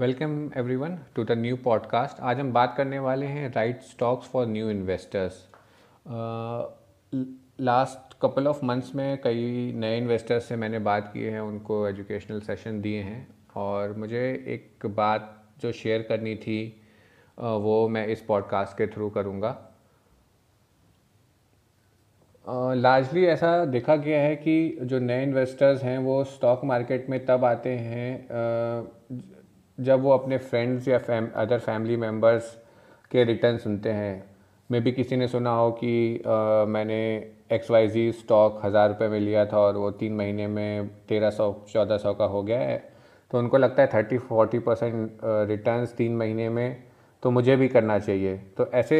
Welcome everyone to the new podcast. आज हम बात करने वाले हैं right stocks for new investors. Last couple of months में कई नए इन्वेस्टर्स से मैंने बात की है उनको एजुकेशनल सेशन दिए हैं और मुझे एक बात जो शेयर करनी थी uh, वो मैं इस पॉडकास्ट के थ्रू करूँगा। लार्जली uh, ऐसा देखा गया है कि जो नए इन्वेस्टर्स हैं वो स्टॉक मार्केट में तब आते हैं uh, जब वो अपने फ्रेंड्स या फैम अदर फैमिली मेंबर्स के रिटर्न सुनते हैं मे भी किसी ने सुना हो कि आ, मैंने एक्स वाई जी स्टॉक हज़ार रुपये में लिया था और वो तीन महीने में तेरह सौ चौदह सौ का हो गया है तो उनको लगता है थर्टी फोर्टी परसेंट रिटर्न तीन महीने में तो मुझे भी करना चाहिए। तो ऐसे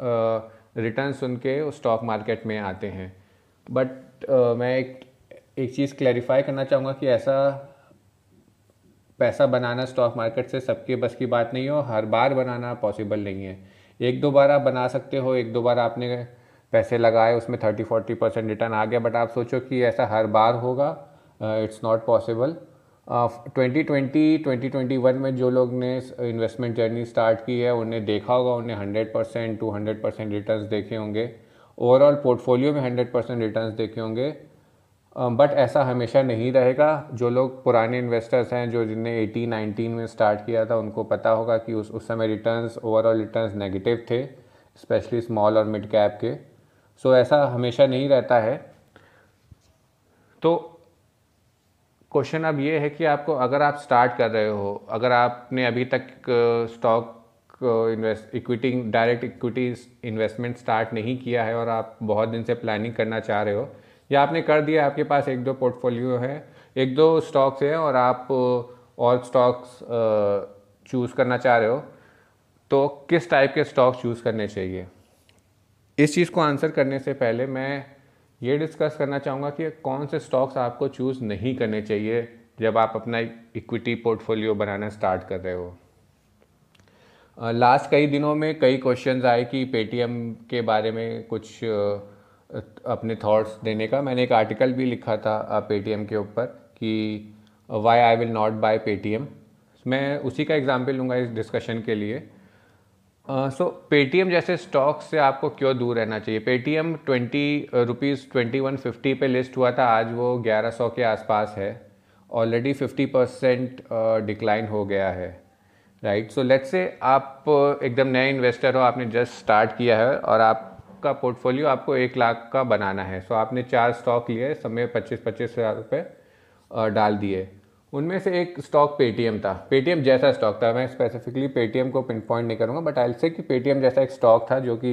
रिटर्न सुन के उस स्टॉक मार्केट में आते हैं। बट मैं एक एक चीज़ क्लैरिफाई करना चाहूँगा कि ऐसा पैसा बनाना स्टॉक मार्केट से सबके बस की बात नहीं हो, हर बार बनाना पॉसिबल नहीं है। एक दो बार आप बना सकते हो, एक दो बार आपने पैसे लगाए, उसमें थर्टी फोर्टी परसेंट रिटर्न आ गया बट आप सोचो कि ऐसा हर बार होगा it's not possible twenty twenty twenty twenty one में जो लोग ने इन्वेस्टमेंट जर्नी स्टार्ट की है, उन्हें देखा होगा, उन्हें hundred percent two hundred percent return देखे होंगे। ओवरऑल पोर्टफोलियो में हंड्रेड परसेंट रिटर्न देखे होंगे। बट ऐसा हमेशा नहीं रहेगा। जो लोग पुराने इन्वेस्टर्स हैं जो जिनने एटी नाइनटीन में स्टार्ट किया था उनको पता होगा कि उस उस समय रिटर्न्स ओवरऑल रिटर्न्स नेगेटिव थे स्पेशली स्मॉल और मिड कैप के। सो so, ऐसा हमेशा नहीं रहता है। तो क्वेश्चन अब ये है कि आपको अगर आप स्टार्ट कर रहे हो अगर आपने अभी तक stock invest equity direct equity investment start नहीं किया है और आप बहुत दिन से प्लानिंग करना चाह रहे हो या आपने कर दिया, आपके पास एक दो पोर्टफोलियो है, एक दो स्टॉक्स है और आप और स्टॉक्स चूज़ करना चाह रहे हो तो किस टाइप के स्टॉक चूज़ करने चाहिए? इस चीज़ को आंसर करने से पहले मैं ये डिस्कस करना चाहूँगा कि कौन से स्टॉक्स आपको चूज़ नहीं करने चाहिए जब आप अपना इक्विटी पोर्टफोलियो बनाना स्टार्ट कर रहे हो। लास्ट कई दिनों में कई क्वेश्चंस आए कि पेटीएम के बारे में कुछ अपने थॉट्स देने का। मैंने एक आर्टिकल भी लिखा था पेटीएम के ऊपर कि why I will not buy Paytm मैं उसी का एग्ज़ाम्पल लूँगा इस डिस्कशन के लिए। सो पेटीएम जैसे स्टॉक से आपको क्यों दूर रहना चाहिए? Paytm twenty rupees twenty one fifty पे लिस्ट हुआ था। आज वो ग्यारह सौ के आसपास है। ऑलरेडी फिफ्टी परसेंट डिक्लाइन हो गया है। राइट सो लेट्स से आप एकदम नए इन्वेस्टर हो, आपने जस्ट स्टार्ट किया है और आप का पोर्टफोलियो आपको एक लाख का बनाना है। सो आपने चार स्टॉक लिए समय पच्चीस पच्चीस हज़ार रुपये डाल दिए। उनमें से एक स्टॉक पेटीएम था। पेटीएम जैसा स्टॉक था। मैं स्पेसिफिकली पेटीएम को पिन पॉइंट नहीं करूँगा बट आई से कि पेटीएम जैसा एक स्टॉक था जो कि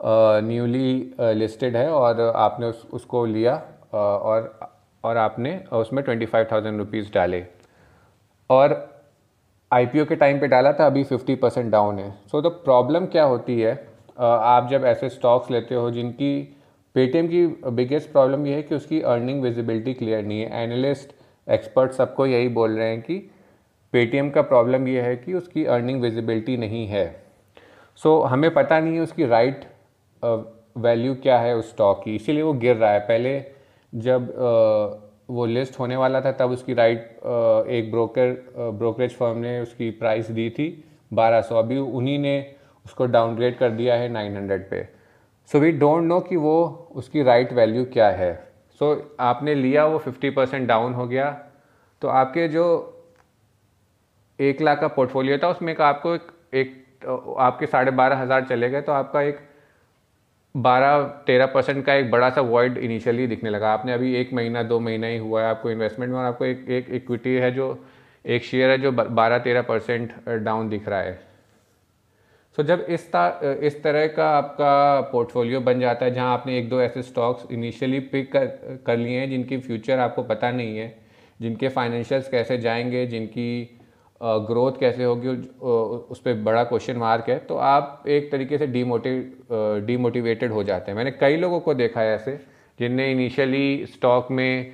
न्यूली लिस्टेड है और आपने उस, उसको लिया और और आपने उसमें ट्वेंटी फाइव थाउज़ेंड रुपीज़ डाले। और आईपीओ के टाइम पे डाला था अभी फिफ्टी परसेंट डाउन है। सो द प्रॉब्लम क्या होती है? आप जब ऐसे स्टॉक्स लेते हो जिनकी पेटीएम की बिगेस्ट प्रॉब्लम ये है कि उसकी अर्निंग विजिबिलिटी क्लियर नहीं है। एनालिस्ट एक्सपर्ट सबको यही बोल रहे हैं कि पेटीएम का प्रॉब्लम ये है कि उसकी अर्निंग विजिबिलिटी नहीं है। सो so, हमें पता नहीं है उसकी राइट वैल्यू क्या है उस स्टॉक की। इसीलिए वो गिर रहा है। पहले जब uh, वो लिस्ट होने वाला था तब उसकी राइट uh, एक ब्रोकर ब्रोकरेज फर्म ने उसकी प्राइस दी थी 1200 अभी उन्हीं ने उसको डाउनग्रेड कर दिया है 900 पे। सो वी डोंट नो कि वो उसकी राइट right वैल्यू क्या है। सो so, आपने लिया वो 50 परसेंट डाउन हो गया। तो आपके जो एक लाख का पोर्टफोलियो था उसमें का आपको एक, एक आपके साढ़े बारह हज़ार चले गए तो आपका एक बारह तेरह परसेंट का एक बड़ा सा वॉइड इनिशियली दिखने लगा। आपने अभी एक महीना दो महीना ही हुआ है आपको इन्वेस्टमेंट में और आपको एक एक इक्विटी है जो एक शेयर है जो बारह तेरह परसेंट डाउन दिख रहा है। सो so, जब इस इस तरह का आपका पोर्टफोलियो बन जाता है जहाँ आपने एक दो ऐसे स्टॉक्स इनिशियली पिक कर कर लिए हैं जिनकी फ्यूचर आपको पता नहीं है जिनके फाइनेंशियल्स कैसे जाएँगे जिनकी ग्रोथ कैसे होगी उस पर बड़ा क्वेश्चन मार्क है तो आप एक तरीके से डीमोटिव डीमोटिवेटेड हो जाते हैं। मैंने कई लोगों को देखा है ऐसे जिनने इनिशियली स्टॉक में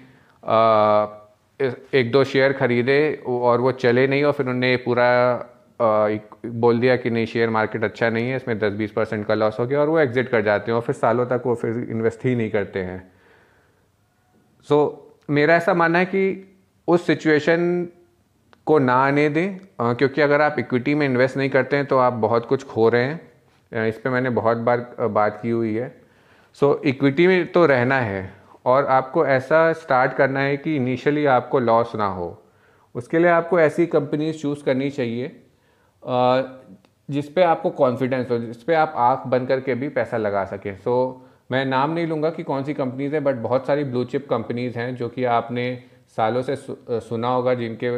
एक दो शेयर खरीदे और वो चले नहीं और फिर उन्हें पूरा बोल दिया कि नहीं शेयर मार्केट अच्छा नहीं है इसमें दस बीस परसेंट का लॉस हो गया और वो एग्जिट कर जाते हैं और फिर सालों तक वो फिर इन्वेस्ट ही नहीं करते हैं। सो so, मेरा ऐसा मानना है कि उस सिचुएशन को ना आने दें क्योंकि अगर आप इक्विटी में इन्वेस्ट नहीं करते हैं तो आप बहुत कुछ खो रहे हैं। इस पर मैंने बहुत बार बात की हुई है। सो so, इक्विटी में तो रहना है और आपको ऐसा स्टार्ट करना है कि इनिशियली आपको लॉस ना हो। उसके लिए आपको ऐसी कंपनीज़ चूज़ करनी चाहिए जिस पे आपको कॉन्फिडेंस हो जिस पे आप आँख बंद करके भी पैसा लगा सकें। सो so, मैं नाम नहीं लूँगा कि कौन सी कंपनीज़ हैं बट बहुत सारी ब्लू चिप कंपनीज़ हैं जो कि आपने सालों से सुना होगा जिनके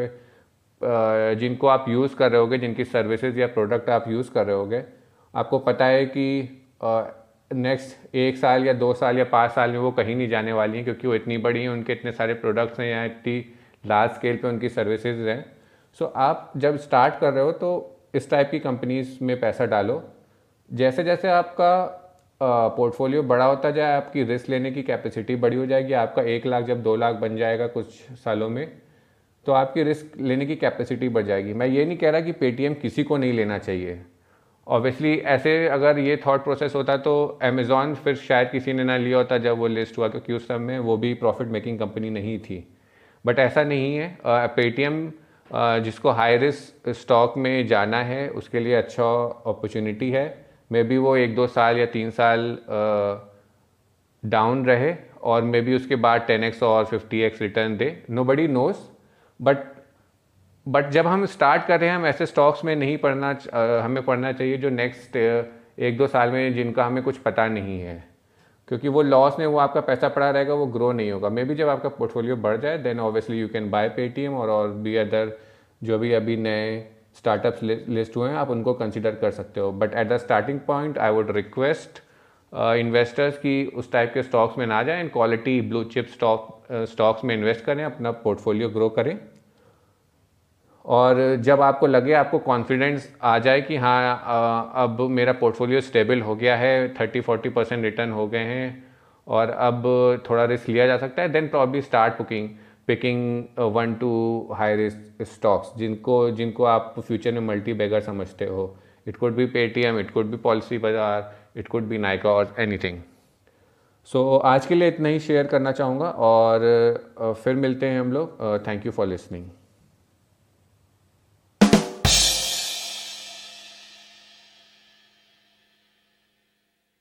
जिनको आप यूज़ कर रहे होगे जिनकी सर्विसेज़ या प्रोडक्ट आप यूज़ कर रहे होगे। आपको पता है कि नेक्स्ट एक साल या दो साल या पाँच साल में वो कहीं नहीं जाने वाली हैं क्योंकि वो इतनी बड़ी हैं उनके इतने सारे प्रोडक्ट्स हैं या इतनी लार्ज स्केल पे उनकी सर्विसेज़ हैं। सो so, आप जब स्टार्ट कर रहे हो तो इस टाइप की कंपनीज़ में पैसा डालो। जैसे जैसे आपका पोर्टफोलियो बड़ा होता जाए, आपकी रिस्क लेने की कैपेसिटी बड़ी हो जाएगी, आपका एक लाख जब दो लाख बन जाएगा कुछ सालों में तो आपकी रिस्क लेने की कैपेसिटी बढ़ जाएगी। मैं ये नहीं कह रहा कि पेटीएम किसी को नहीं लेना चाहिए। ऑब्वियसली ऐसे अगर ये थॉट प्रोसेस होता तो अमेज़ॉन फिर शायद किसी ने ना लिया होता जब वो लिस्ट हुआ, क्योंकि उस समय वो भी प्रॉफिट मेकिंग कंपनी नहीं थी। बट ऐसा नहीं है। पेटीएम जिसको हाई रिस्क स्टॉक में जाना है, उसके लिए अच्छा अपॉर्चुनिटी है। मे बी वो एक दो साल या तीन साल डाउन रहे और मे बी उसके बाद टेन एक्स और फिफ्टी एक्स रिटर्न दे। Nobody knows but but जब हम स्टार्ट कर रहे हैं, हम ऐसे स्टॉक्स में नहीं पढ़ना हमें पढ़ना चाहिए जो नेक्स्ट एक दो साल में जिनका हमें कुछ पता नहीं है। क्योंकि वो लॉस में वो आपका पैसा पड़ा रहेगा, वो ग्रो नहीं होगा। मे बी जब आपका पोर्टफोलियो बढ़ जाए then obviously you can buy Paytm और और बी अदर जो भी अभी नए स्टार्टअप्स लिस्ट हुए हैं, आप उनको कंसिडर कर सकते हो। But at the starting point I would request investors की उस टाइप के स्टॉक्स में ना जाएँ। Quality blue chip stock stocks में इन्वेस्ट करें, अपना पोर्टफोलियो ग्रो करें। और जब आपको लगे, आपको कॉन्फिडेंस आ जाए कि हाँ अब मेरा पोर्टफोलियो स्टेबल हो गया है थर्टी फोर्टी परसेंट रिटर्न हो गए हैं और अब थोड़ा रिस्क लिया जा सकता है then probably start booking picking one two high risk stocks जिनको जिनको आप फ्यूचर में मल्टी बैगर समझते हो। It could be Paytm it could be Policybazaar it could be Nykaa और एनीथिंग सो आज के लिए इतना ही शेयर करना चाहूँगा और फिर मिलते हैं हम लोग। Thank you for listening